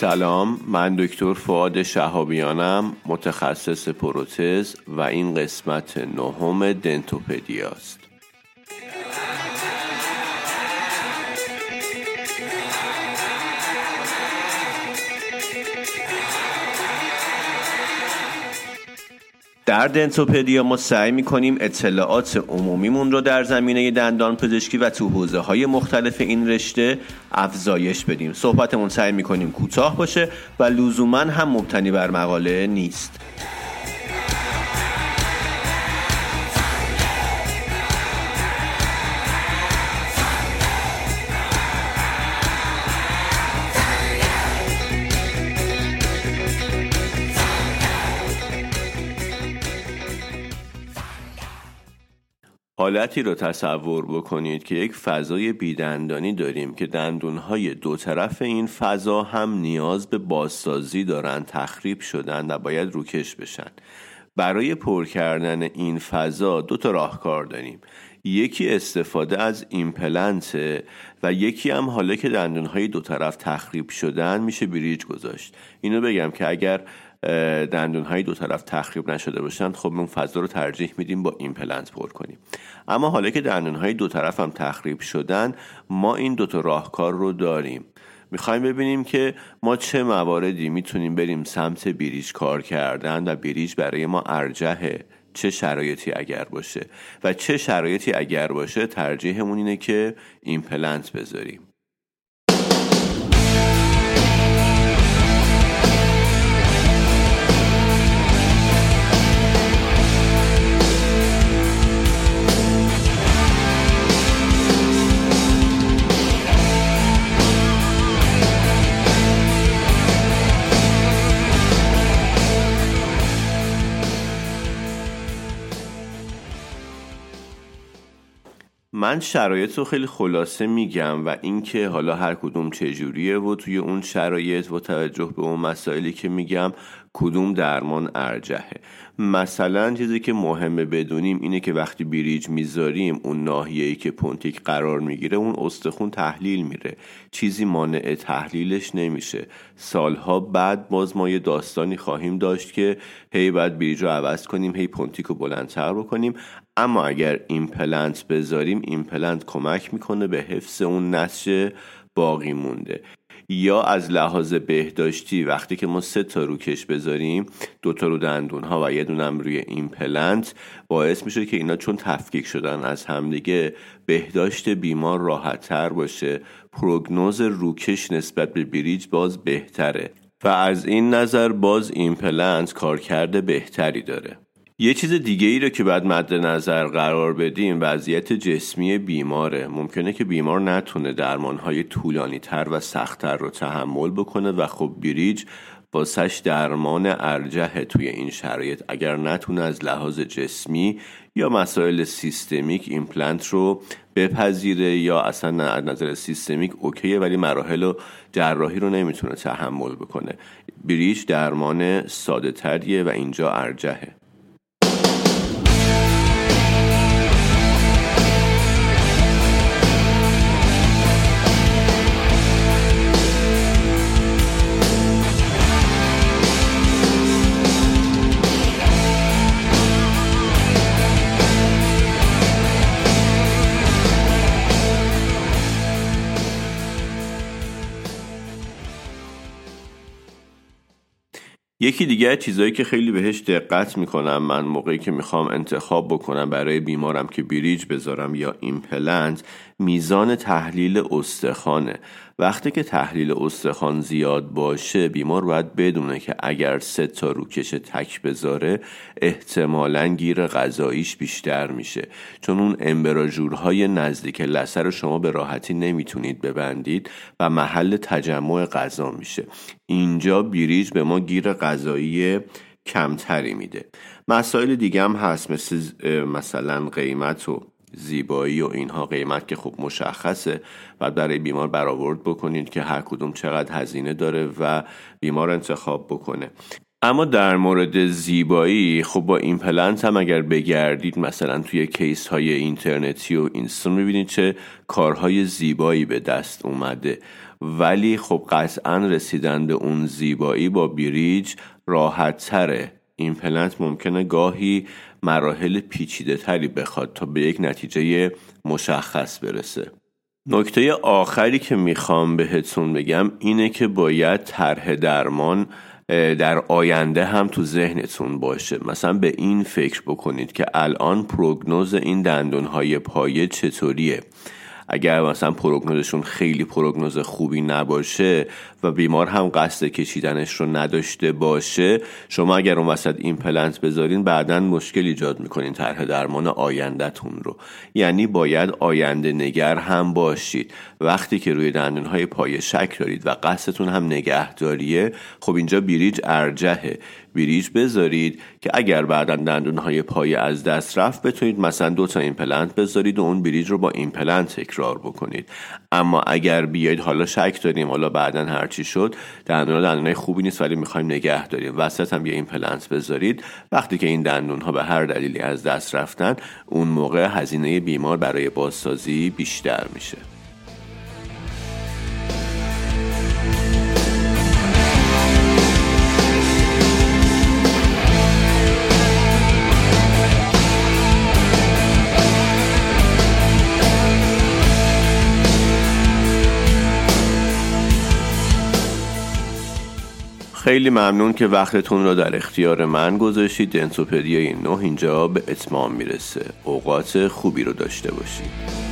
سلام من دکتر فعاد شهابیانم متخصص پروتز و این قسمت نهم دنتوپدیاست در دنتوپدیا ما سعی می‌کنیم اطلاعات عمومیمون رو در زمینه دندان پزشکی و تو حوزه های مختلف این رشته افزایش بدیم. صحبتمون سعی می‌کنیم کوتاه باشه و لزوما هم مبتنی بر مقاله نیست. حالتی رو تصور بکنید که یک فضای بیدندانی داریم که دندونهای دو طرف این فضا هم نیاز به بازسازی دارن تخریب شدن و باید روکش بشن. برای پر کردن این فضا دو تا راهکار داریم. یکی استفاده از ایمپلنت و یکی هم حالا که دندونهای دو طرف تخریب شدن میشه bridge گذاشت. اینو بگم که اگر دندون های دو طرف تخریب نشده باشند خب اون فضا رو ترجیح میدیم با ایمپلنت پر کنیم. اما حالا که دندون های دو طرف هم تخریب شدن ما این دوتا راهکار رو داریم. می‌خوایم ببینیم که ما چه مواردی می‌تونیم بریم سمت bridge کار کردن و bridge برای ما ارجحه چه شرایطی اگر باشه. و چه شرایطی اگر باشه ترجیحمون اینه که ایمپلنت بذاریم. من شرایط رو خیلی خلاصه میگم و اینکه حالا هر کدوم چجوریه و توی اون شرایط و توجه به اون مسائلی که میگم کدوم درمان ارجحه. مثلا چیزی که مهمه بدونیم اینه که وقتی بریج می‌ذاریم اون ناحیه‌ای که پونتیک قرار می‌گیره اون استخون تحلیل میره. چیزی مانع تحلیلش نمیشه. سالها بعد باز ما یه داستانی خواهیم داشت که هی بعد بریج رو عوض کنیم هی پونتیک رو بلندتر بکنیم. اما اگر ایمپلنت بذاریم ایمپلنت کمک می‌کنه به حفظ اون نسج باقی مونده. یا از لحاظ بهداشتی وقتی که ما سه تا روکش بذاریم دو تا رو دندون ها و یه دونم روی ایمپلنت باعث میشه که اینا چون تفکیک شدن از همدیگه بهداشت بیمار راحت تر باشه. پروگنوز روکش نسبت به bridge باز بهتره. و از این نظر باز ایمپلنت کارکرد بهتری داره. یه چیز دیگه ای رو که بعد مد نظر قرار بدیم وضعیت جسمی بیماره. ممکنه که بیمار نتونه درمانهای طولانی تر و سختتر رو تحمل بکنه و خب bridge واسش درمان ارجحه توی این شرایط. اگر نتونه از لحاظ جسمی یا مسائل systemic ایمپلنت رو بپذیره یا اصلا از نظر systemic okay ه ولی مراحل و جراحی رو نمی‌تونه تحمل بکنه. بریج درمان ساده تریه و اینجا ارجهه یکی دیگه چیزایی که خیلی بهش دقت می‌کنم من موقعی که می‌خوام انتخاب بکنم برای بیمارم که bridge بذارم یا ایمپلنت میزان تحلیل استخوانه وقتی که تحلیل استخوان زیاد باشه بیمار باید بدونه که اگر سه تا روکش تک بذاره احتمالا گیر غذاییش بیشتر میشه. چون اون embrasure های نزدیک لثه رو شما به راحتی نمی‌تونید ببندید و محل تجمع غذا میشه. اینجا bridge به ما گیر غذایی کمتری میده. مسائل دیگه هم هست مثل مثلا قیمت و زیبایی و اینها قیمت که خب مشخصه. و برای بیمار برآورد بکنید که هر کدوم چقدر هزینه داره و بیمار انتخاب بکنه. اما در مورد زیبایی خب با ایمپلنت هم اگر بگردید مثلا توی case های اینترنتی و اینستون می‌بینید چه کارهای زیبایی به دست اومده. ولی خب قطعا رسیدن به اون زیبایی با بریج راحت تره این پلنت ممکنه گاهی مراحل پیچیده تری بخواد تا به یک نتیجه مشخص برسه. نکته آخری که می‌خوام بهتون بگم اینه که باید طرح درمان در آینده هم تو ذهنتون باشه. مثلا به این فکر بکنید که الان پروگنوز این دندونهای پایه چطوریه؟ اگر مثلا پروگنوزشون خیلی پروگنوز خوبی نباشه و بیمار هم قصد کشیدنش رو نداشته باشه شما اگر اون وسط ایمپلنت بذارین بعدا مشکل ایجاد می‌کنین طرح درمان آیندهتون رو. یعنی باید آینده نگر هم باشید. وقتی که روی دندونهای پایه شک دارید و قصدتون هم نگهداریه خب اینجا bridge ارجحه. bridge بذارید که اگر بعدا دندونهای پایه از دست رفت بتونید مثلا دو تا ایمپلنت بذارید و اون bridge رو با ایمپلنت تکرار بکنید. اما اگر بیاید حالا شک داریم حالا بعدا هرچی شد دندون دندونهای خوبی نیست ولی می‌خوایم نگه داریم. وسط هم یه ایمپلنت بذارید. وقتی که این دندون ها به هر دلیلی از دست رفتن اون موقع هزینه بیمار برای بازسازی بیشتر میشه. خیلی ممنون که وقتتون را در اختیار من گذاشتید. دنسوپدیای نه اینجا به اتمام می‌رسه. اوقات خوبی رو داشته باشید.